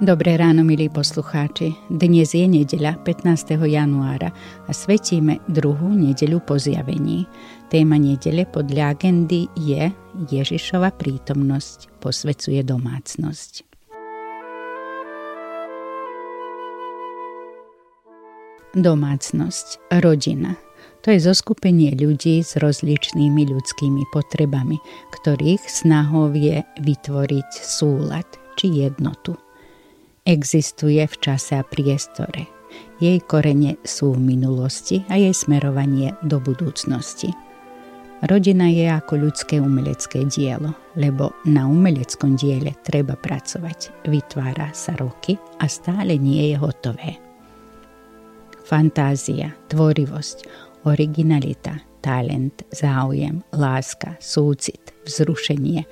Dobré ráno, milí poslucháči. Dnes je nedeľa 15. januára a svetíme druhú nedeľu po zjavení. Téma nedele podľa agendy je Ježišova prítomnosť posvecuje domácnosť. Domácnosť, rodina. To je zoskupenie ľudí s rozličnými ľudskými potrebami, ktorých snahou je vytvoriť súlad či jednotu existuje v čase a priestore. Jej korene sú v minulosti a jej smerovanie do budúcnosti. Rodina je ako ľudské umelecké dielo, lebo na umeleckom diele treba pracovať. Vytvára sa roky a stále nie je hotové. Fantázia, tvorivosť, originalita, talent, záujem, láska, súcit, vzrušenie,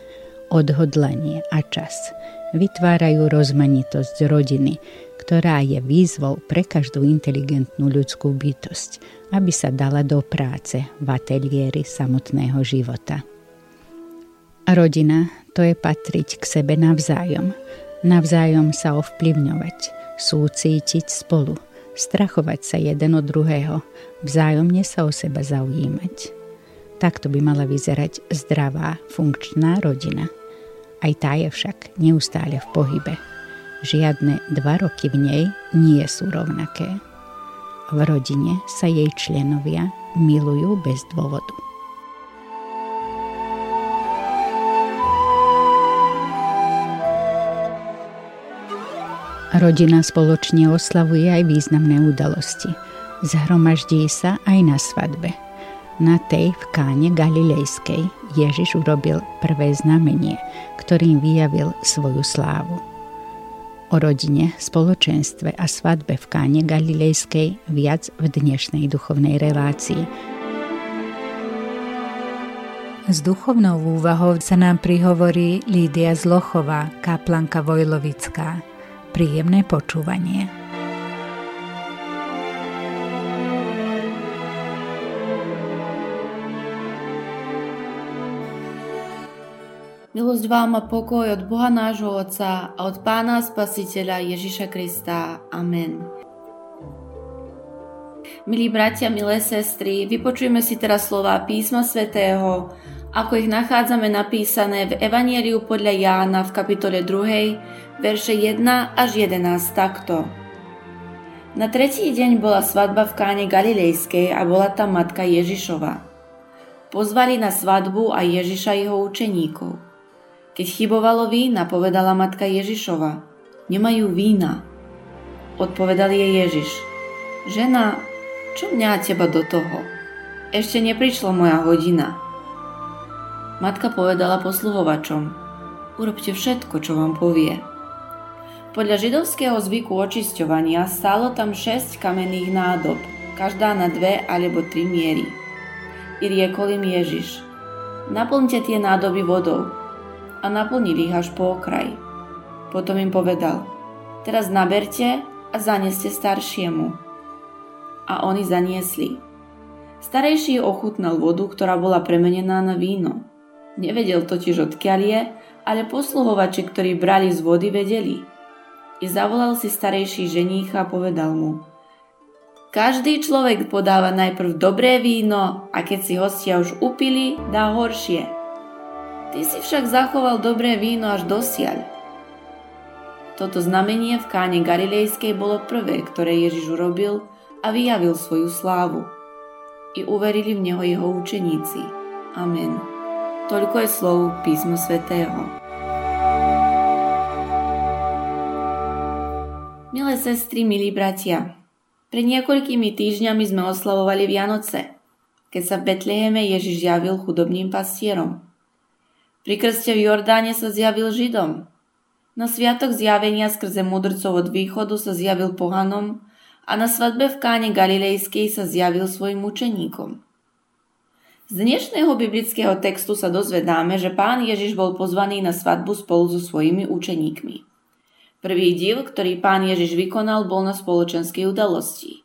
odhodlanie a čas – vytvárajú rozmanitosť rodiny, ktorá je výzvou pre každú inteligentnú ľudskú bytosť, aby sa dala do práce v ateliéri samotného života. Rodina to je patriť k sebe navzájom, navzájom sa ovplyvňovať, súcítiť spolu, strachovať sa jeden od druhého, vzájomne sa o seba zaujímať. Takto by mala vyzerať zdravá, funkčná rodina – aj tá je však neustále v pohybe. Žiadne dva roky v nej nie sú rovnaké. V rodine sa jej členovia milujú bez dôvodu. Rodina spoločne oslavuje aj významné udalosti. Zhromaždí sa aj na svadbe – na tej v káne Galilejskej Ježiš urobil prvé znamenie, ktorým vyjavil svoju slávu. O rodine, spoločenstve a svadbe v káne Galilejskej viac v dnešnej duchovnej relácii. S duchovnou úvahou sa nám prihovorí Lídia Zlochová, kaplanka Vojlovická. Príjemné počúvanie. Milosť vám a pokoj od Boha nášho Otca a od Pána Spasiteľa Ježiša Krista. Amen. Milí bratia, milé sestry, vypočujeme si teraz slova písma svätého, ako ich nachádzame napísané v Evanieliu podľa Jána v kapitole 2, verše 1 až 11 takto. Na tretí deň bola svadba v káne Galilejskej a bola tam matka Ježišova. Pozvali na svadbu aj Ježiša jeho učeníkov. Keď chybovalo vína, povedala matka Ježišova, nemajú vína. Odpovedal jej Ježiš, žena, čo mňa teba do toho? Ešte neprišla moja hodina. Matka povedala posluhovačom, urobte všetko, čo vám povie. Podľa židovského zvyku očisťovania stálo tam 6 kamenných nádob, každá na dve alebo tri miery. I riekol im Ježiš, naplňte tie nádoby vodou, a naplnili ich až po okraj. Potom im povedal, teraz naberte a zaneste staršiemu. A oni zaniesli. Starejší ochutnal vodu, ktorá bola premenená na víno. Nevedel totiž odkiaľ je, ale posluhovači, ktorí brali z vody, vedeli. I zavolal si starejší ženícha a povedal mu, každý človek podáva najprv dobré víno a keď si hostia už upili, dá horšie – Ty si však zachoval dobré víno až dosiaľ. Toto znamenie v káne Galilejskej bolo prvé, ktoré Ježiš urobil a vyjavil svoju slávu. I uverili v Neho jeho učeníci. Amen. Toľko je slov písma svätého. Milé sestry, milí bratia, pred niekoľkými týždňami sme oslavovali Vianoce, keď sa v Betleheme Ježiš javil chudobným pastierom. Pri krste v Jordáne sa zjavil Židom. Na sviatok zjavenia skrze mudrcov od východu sa zjavil pohanom a na svadbe v káne Galilejskej sa zjavil svojim učeníkom. Z dnešného biblického textu sa dozvedáme, že pán Ježiš bol pozvaný na svadbu spolu so svojimi učeníkmi. Prvý div, ktorý pán Ježiš vykonal, bol na spoločenskej udalosti.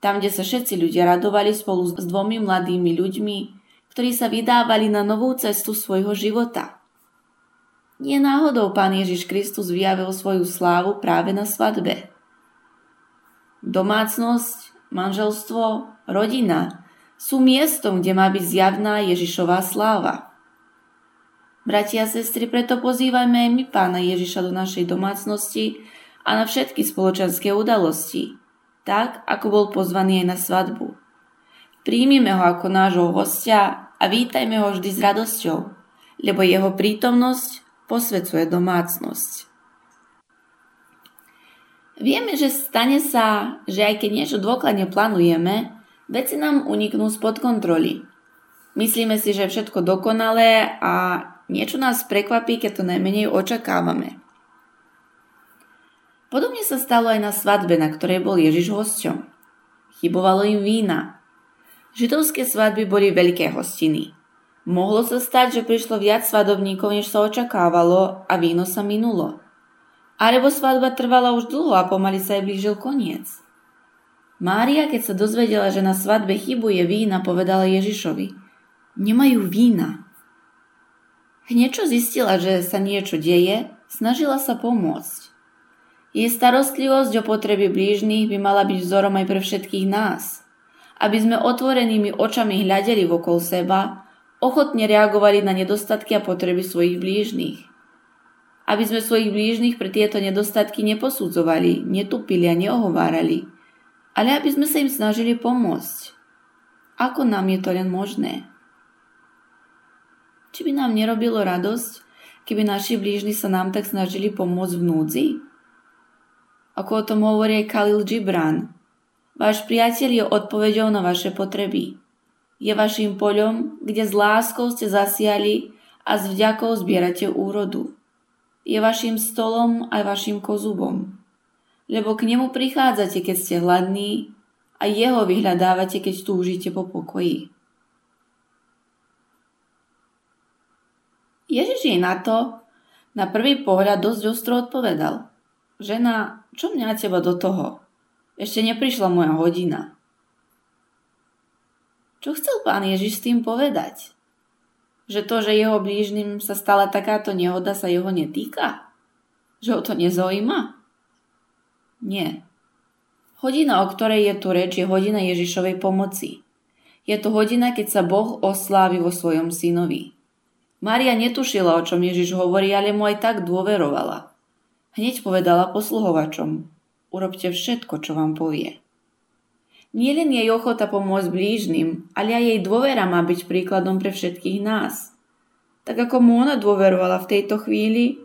Tam, kde sa všetci ľudia radovali spolu s dvomi mladými ľuďmi, ktorí sa vydávali na novú cestu svojho života. Nie náhodou pán Ježiš Kristus vyjavil svoju slávu práve na svadbe. Domácnosť, manželstvo, rodina – sú miestom, kde má byť zjavná Ježišová sláva. Bratia a sestry, preto pozývajme aj my pána Ježiša do našej domácnosti a na všetky spoločenské udalosti, tak ako bol pozvaný aj na svadbu. Príjmime ho ako nášho hostia a vítajme ho vždy s radosťou, lebo jeho prítomnosť posvecuje domácnosť. Vieme, že stane sa, že aj keď niečo dôkladne plánujeme, veci nám uniknú spod kontroly. Myslíme si, že je všetko dokonalé a niečo nás prekvapí, keď to najmenej očakávame. Podobne sa stalo aj na svadbe, na ktorej bol Ježiš hosťom. Chybovalo im vína. Židovské svadby boli veľké hostiny. Mohlo sa stať, že prišlo viac svadobníkov, než sa očakávalo a víno sa minulo. Alebo svadba trvala už dlho a pomaly sa aj blížil koniec. Mária, keď sa dozvedela, že na svadbe chybuje vína, povedala Ježišovi, nemajú vína. Hneď zistila, že sa niečo deje, snažila sa pomôcť. Jej starostlivosť o potreby blížnych by mala byť vzorom aj pre všetkých nás. Aby sme otvorenými očami hľadeli okolo seba, ochotne reagovali na nedostatky a potreby svojich blížnych. Aby sme svojich blížnych pre tieto nedostatky neposudzovali, netupili a neohovárali – ale aby sme sa im snažili pomôcť. Ako nám je to len možné? Či by nám nerobilo radosť, keby naši blížni sa nám tak snažili pomôcť v núdzi? Ako o tom hovorí Khalil Gibran. Váš priateľ je odpoveďou na vaše potreby. Je vašim poľom, kde s láskou ste zasiali a s vďakou zbierate úrodu. Je vašim stolom aj vašim kozubom lebo k nemu prichádzate, keď ste hladní a jeho vyhľadávate, keď túžite po pokoji. Ježiš jej na to na prvý pohľad dosť ostro odpovedal. Žena, čo mňa teba do toho? Ešte neprišla moja hodina. Čo chcel pán Ježiš s tým povedať? Že to, že jeho blížnym sa stala takáto nehoda, sa jeho netýka? Že ho to nezaujíma? Nie. Hodina, o ktorej je tu reč, je hodina Ježišovej pomoci. Je to hodina, keď sa Boh oslávi vo svojom synovi. Mária netušila, o čom Ježiš hovorí, ale mu aj tak dôverovala. Hneď povedala posluhovačom, urobte všetko, čo vám povie. Nielen jej ochota pomôcť blížnym, ale aj jej dôvera má byť príkladom pre všetkých nás. Tak ako mu ona dôverovala v tejto chvíli,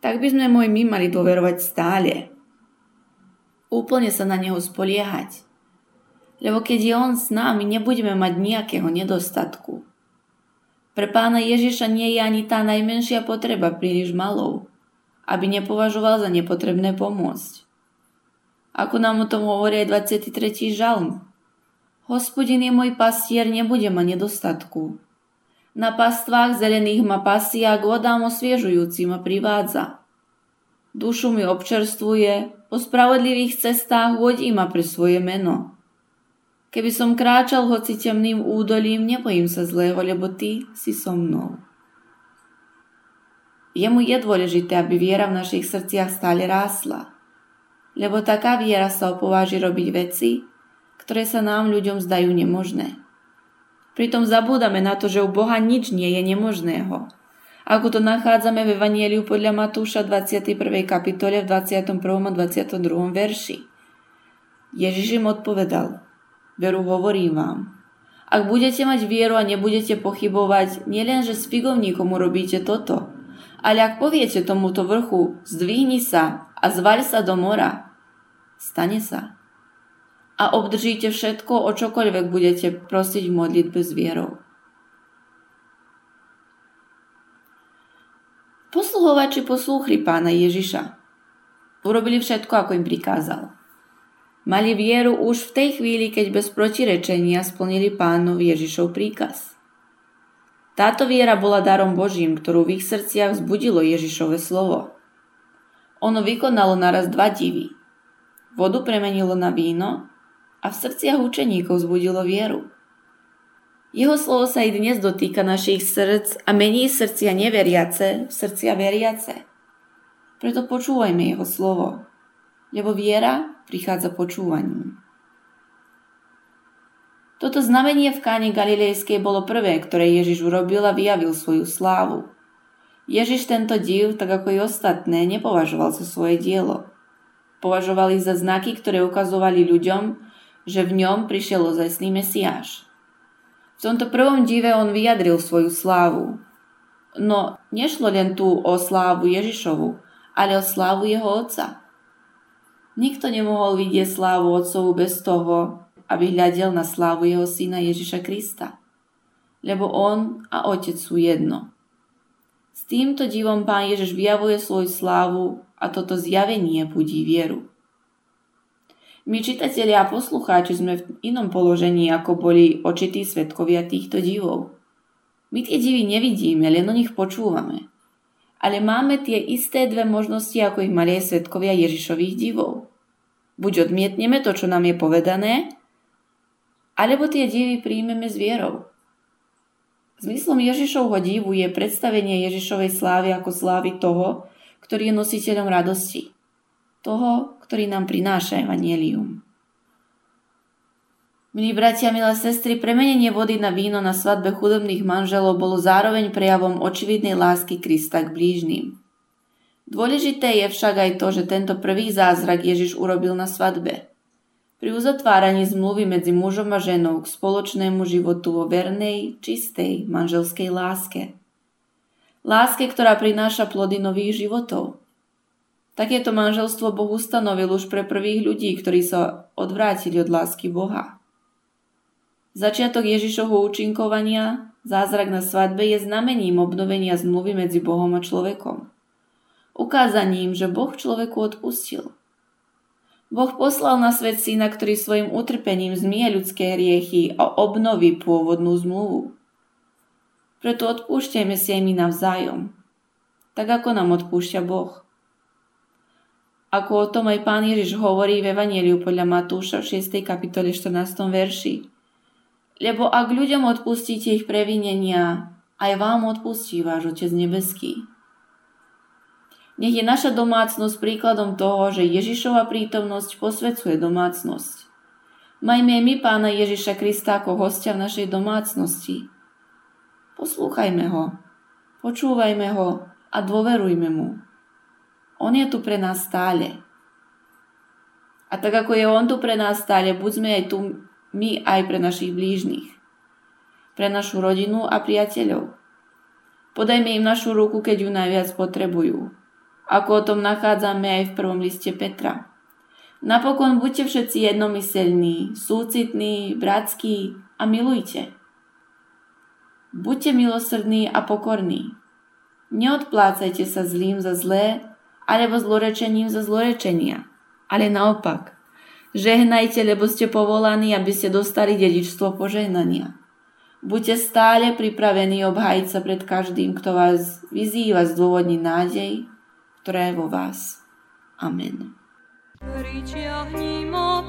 tak by sme môj my mali dôverovať stále úplne sa na neho spoliehať. Lebo keď je on s nami, nebudeme mať nejakého nedostatku. Pre pána Ježiša nie je ani tá najmenšia potreba príliš malou, aby nepovažoval za nepotrebné pomôcť. Ako nám o tom hovorí aj 23. žalm. Hospodin je môj pastier, nebude ma nedostatku. Na pastvách zelených ma pasia a k vodám osviežujúci ma privádza. Dušu mi občerstvuje, po spravodlivých cestách vodí ma pre svoje meno. Keby som kráčal hoci temným údolím, nebojím sa zlého, lebo ty si so mnou. Jemu je dôležité, aby viera v našich srdciach stále rásla. Lebo taká viera sa opováži robiť veci, ktoré sa nám ľuďom zdajú nemožné. Pritom zabúdame na to, že u Boha nič nie je nemožného ako to nachádzame v Evanieliu podľa Matúša 21. kapitole v 21. a 22. verši. Ježiš im odpovedal, veru hovorím vám, ak budete mať vieru a nebudete pochybovať, nielen, že s figovníkom urobíte toto, ale ak poviete tomuto vrchu, zdvihni sa a zvaľ sa do mora, stane sa. A obdržíte všetko, o čokoľvek budete prosiť v modlitbe s vierou. Posluhovači poslúchli pána Ježiša. Urobili všetko, ako im prikázal. Mali vieru už v tej chvíli, keď bez protirečenia splnili pánov Ježišov príkaz. Táto viera bola darom Božím, ktorú v ich srdciach vzbudilo Ježišove slovo. Ono vykonalo naraz dva divy. Vodu premenilo na víno a v srdciach učeníkov vzbudilo vieru. Jeho slovo sa i dnes dotýka našich srdc a mení srdcia neveriace v srdcia veriace. Preto počúvajme jeho slovo, lebo viera prichádza počúvaním. Toto znamenie v káne Galilejskej bolo prvé, ktoré Ježiš urobil a vyjavil svoju slávu. Ježiš tento div, tak ako i ostatné, nepovažoval za svoje dielo. Považoval ich za znaky, ktoré ukazovali ľuďom, že v ňom prišiel ozajstný Mesiáš. V tomto prvom dive on vyjadril svoju slávu. No nešlo len tu o slávu Ježišovu, ale o slávu jeho otca. Nikto nemohol vidieť slávu Otcovu bez toho, aby hľadel na slávu jeho syna Ježiša Krista. Lebo on a Otec sú jedno. S týmto divom Pán Ježiš vyjavuje svoju slávu a toto zjavenie budí vieru. My čitatelia a poslucháči sme v inom položení, ako boli očití svetkovia týchto divov. My tie divy nevidíme, len o nich počúvame ale máme tie isté dve možnosti, ako ich mali svetkovia Ježišových divov. Buď odmietneme to, čo nám je povedané, alebo tie divy príjmeme s vierou. Zmyslom Ježišovho divu je predstavenie Ježišovej slávy ako slávy toho, ktorý je nositeľom radosti. Toho, ktorý nám prináša evanelium. Milí bratia, milé sestry, premenenie vody na víno na svadbe chudobných manželov bolo zároveň prejavom očividnej lásky Krista k blížnym. Dôležité je však aj to, že tento prvý zázrak Ježiš urobil na svadbe. Pri uzatváraní zmluvy medzi mužom a ženou k spoločnému životu vo vernej, čistej manželskej láske. Láske, ktorá prináša plody nových životov. Takéto manželstvo Boh ustanovil už pre prvých ľudí, ktorí sa odvrátili od lásky Boha. Začiatok Ježišovho účinkovania, zázrak na svadbe je znamením obnovenia zmluvy medzi Bohom a človekom. Ukázaním, že Boh človeku odpustil. Boh poslal na svet syna, ktorý svojim utrpením zmie ľudské hriechy a obnoví pôvodnú zmluvu. Preto odpúšťajme si aj my navzájom, tak ako nám odpúšťa Boh. Ako o tom aj pán Ježiš hovorí v Evangeliu podľa Matúša v 6. kapitole 14. verši. Lebo ak ľuďom odpustíte ich previnenia, aj vám odpustí váš Otec nebeský. Nech je naša domácnosť príkladom toho, že Ježišova prítomnosť posvecuje domácnosť. Majme my pána Ježiša Krista ako hostia v našej domácnosti. Poslúchajme ho, počúvajme ho a dôverujme mu. On je tu pre nás stále. A tak ako je on tu pre nás stále, buďme aj tu my aj pre našich blížnych, pre našu rodinu a priateľov. Podajme im našu ruku, keď ju najviac potrebujú. Ako o tom nachádzame aj v prvom liste Petra. Napokon buďte všetci jednomyselní, súcitní, bratskí a milujte. Buďte milosrdní a pokorní. Neodplácajte sa zlým za zlé, alebo zlorečením za zlorečenia, ale naopak – Žehnajte, lebo ste povolaní, aby ste dostali dedičstvo požehnania. Buďte stále pripravení obhájiť sa pred každým, kto vás vyzýva zdôvodniť nádej, ktorá je vo vás. Amen. Pričiahni ma,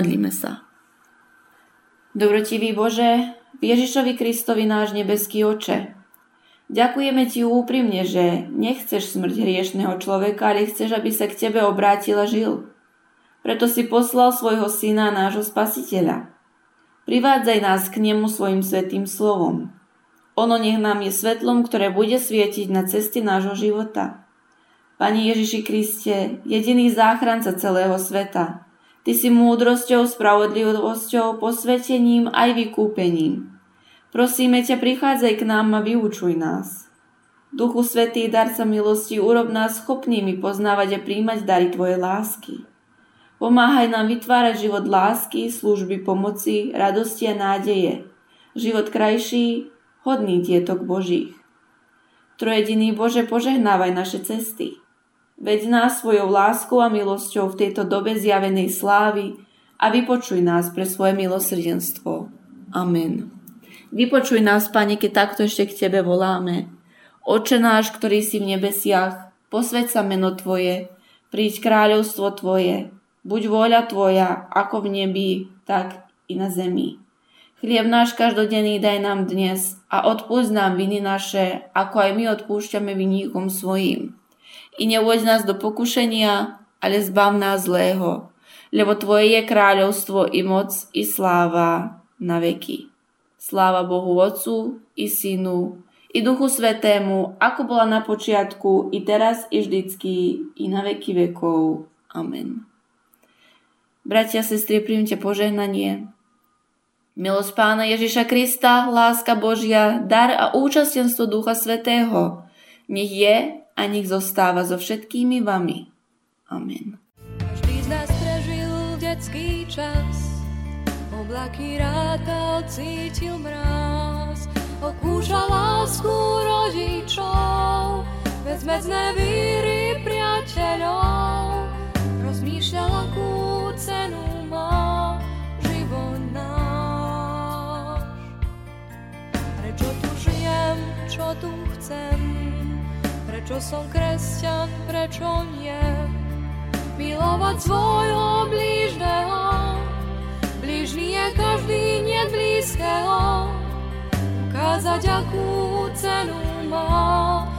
Pomodlíme sa. Dobrotivý Bože, Ježišovi Kristovi náš nebeský oče, ďakujeme Ti úprimne, že nechceš smrť hriešného človeka, ale chceš, aby sa k Tebe obrátil a žil. Preto si poslal svojho syna, nášho spasiteľa. Privádzaj nás k nemu svojim svetým slovom. Ono nech nám je svetlom, ktoré bude svietiť na cesty nášho života. Pani Ježiši Kriste, jediný záchranca celého sveta, Ty si múdrosťou, spravodlivosťou, posvetením aj vykúpením. Prosíme ťa, prichádzaj k nám a vyučuj nás. Duchu Svetý, darca milosti, urob nás schopnými poznávať a príjmať dary Tvojej lásky. Pomáhaj nám vytvárať život lásky, služby, pomoci, radosti a nádeje. Život krajší, hodný tietok Božích. Trojediný Bože, požehnávaj naše cesty. Veď nás svojou láskou a milosťou v tejto dobe zjavenej slávy a vypočuj nás pre svoje milosrdenstvo. Amen. Vypočuj nás, Pane, keď takto ešte k Tebe voláme. Oče náš, ktorý si v nebesiach, posveď sa meno Tvoje, príď kráľovstvo Tvoje, buď vôľa Tvoja, ako v nebi, tak i na zemi. Chlieb náš každodenný daj nám dnes a odpúsť nám viny naše, ako aj my odpúšťame vinníkom svojim i neuvoď nás do pokušenia, ale zbav nás zlého, lebo Tvoje je kráľovstvo i moc i sláva na veky. Sláva Bohu Otcu i Synu i Duchu Svetému, ako bola na počiatku, i teraz, i vždycky, i na veky vekov. Amen. Bratia, sestry, príjmte požehnanie. Milosť Pána Ježiša Krista, láska Božia, dar a účastenstvo Ducha Svetého, nech je a nech zostáva so všetkými vami. Amen. Každý z nás prežil detský čas, oblaky rátal, cítil mráz, okúša lásku rodičov, bezmedzné víry priateľov, rozmýšľal, akú cenu má život náš. Prečo tu žijem, čo tu chcem, Prečo som kresťan, prečo nie? Milovať svojho blížneho, blížný je každý, nie blízkeho. Ukázať, akú cenu má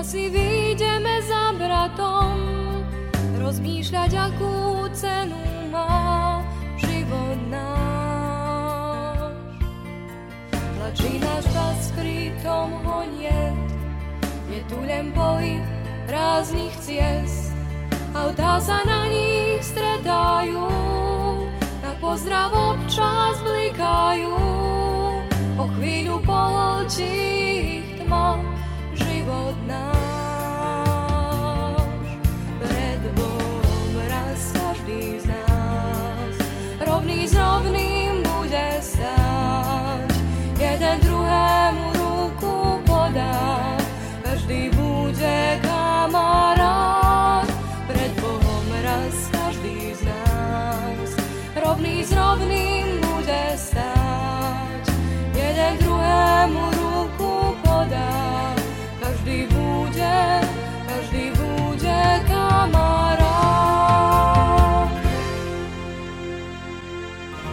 si vyjdeme za bratom, rozmýšľať, akú cenu má život náš. Tlačí náš čas, pritom ho niet, je tu len pohyb prázdnych ciest, autá sa na nich stretajú, na pozdrav občas blikajú, o chvíľu polčí ich tma,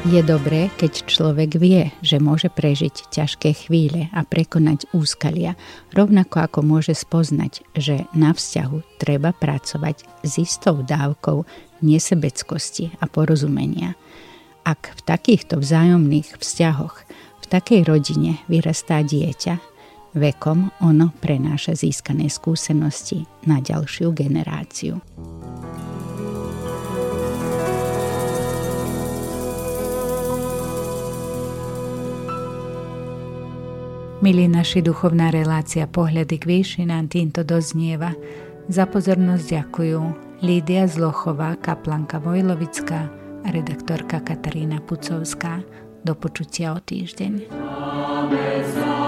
Je dobré, keď človek vie, že môže prežiť ťažké chvíle a prekonať úskalia, rovnako ako môže spoznať, že na vzťahu treba pracovať s istou dávkou nesebeckosti a porozumenia. Ak v takýchto vzájomných vzťahoch, v takej rodine vyrastá dieťa, vekom ono prenáša získané skúsenosti na ďalšiu generáciu. Milí naši duchovná relácia Pohľady k výšinám týmto doznieva. Za pozornosť ďakujú Lídia Zlochová, kaplanka Vojlovická a redaktorka Katarína Pucovská. Do počutia o týždeň. Amen.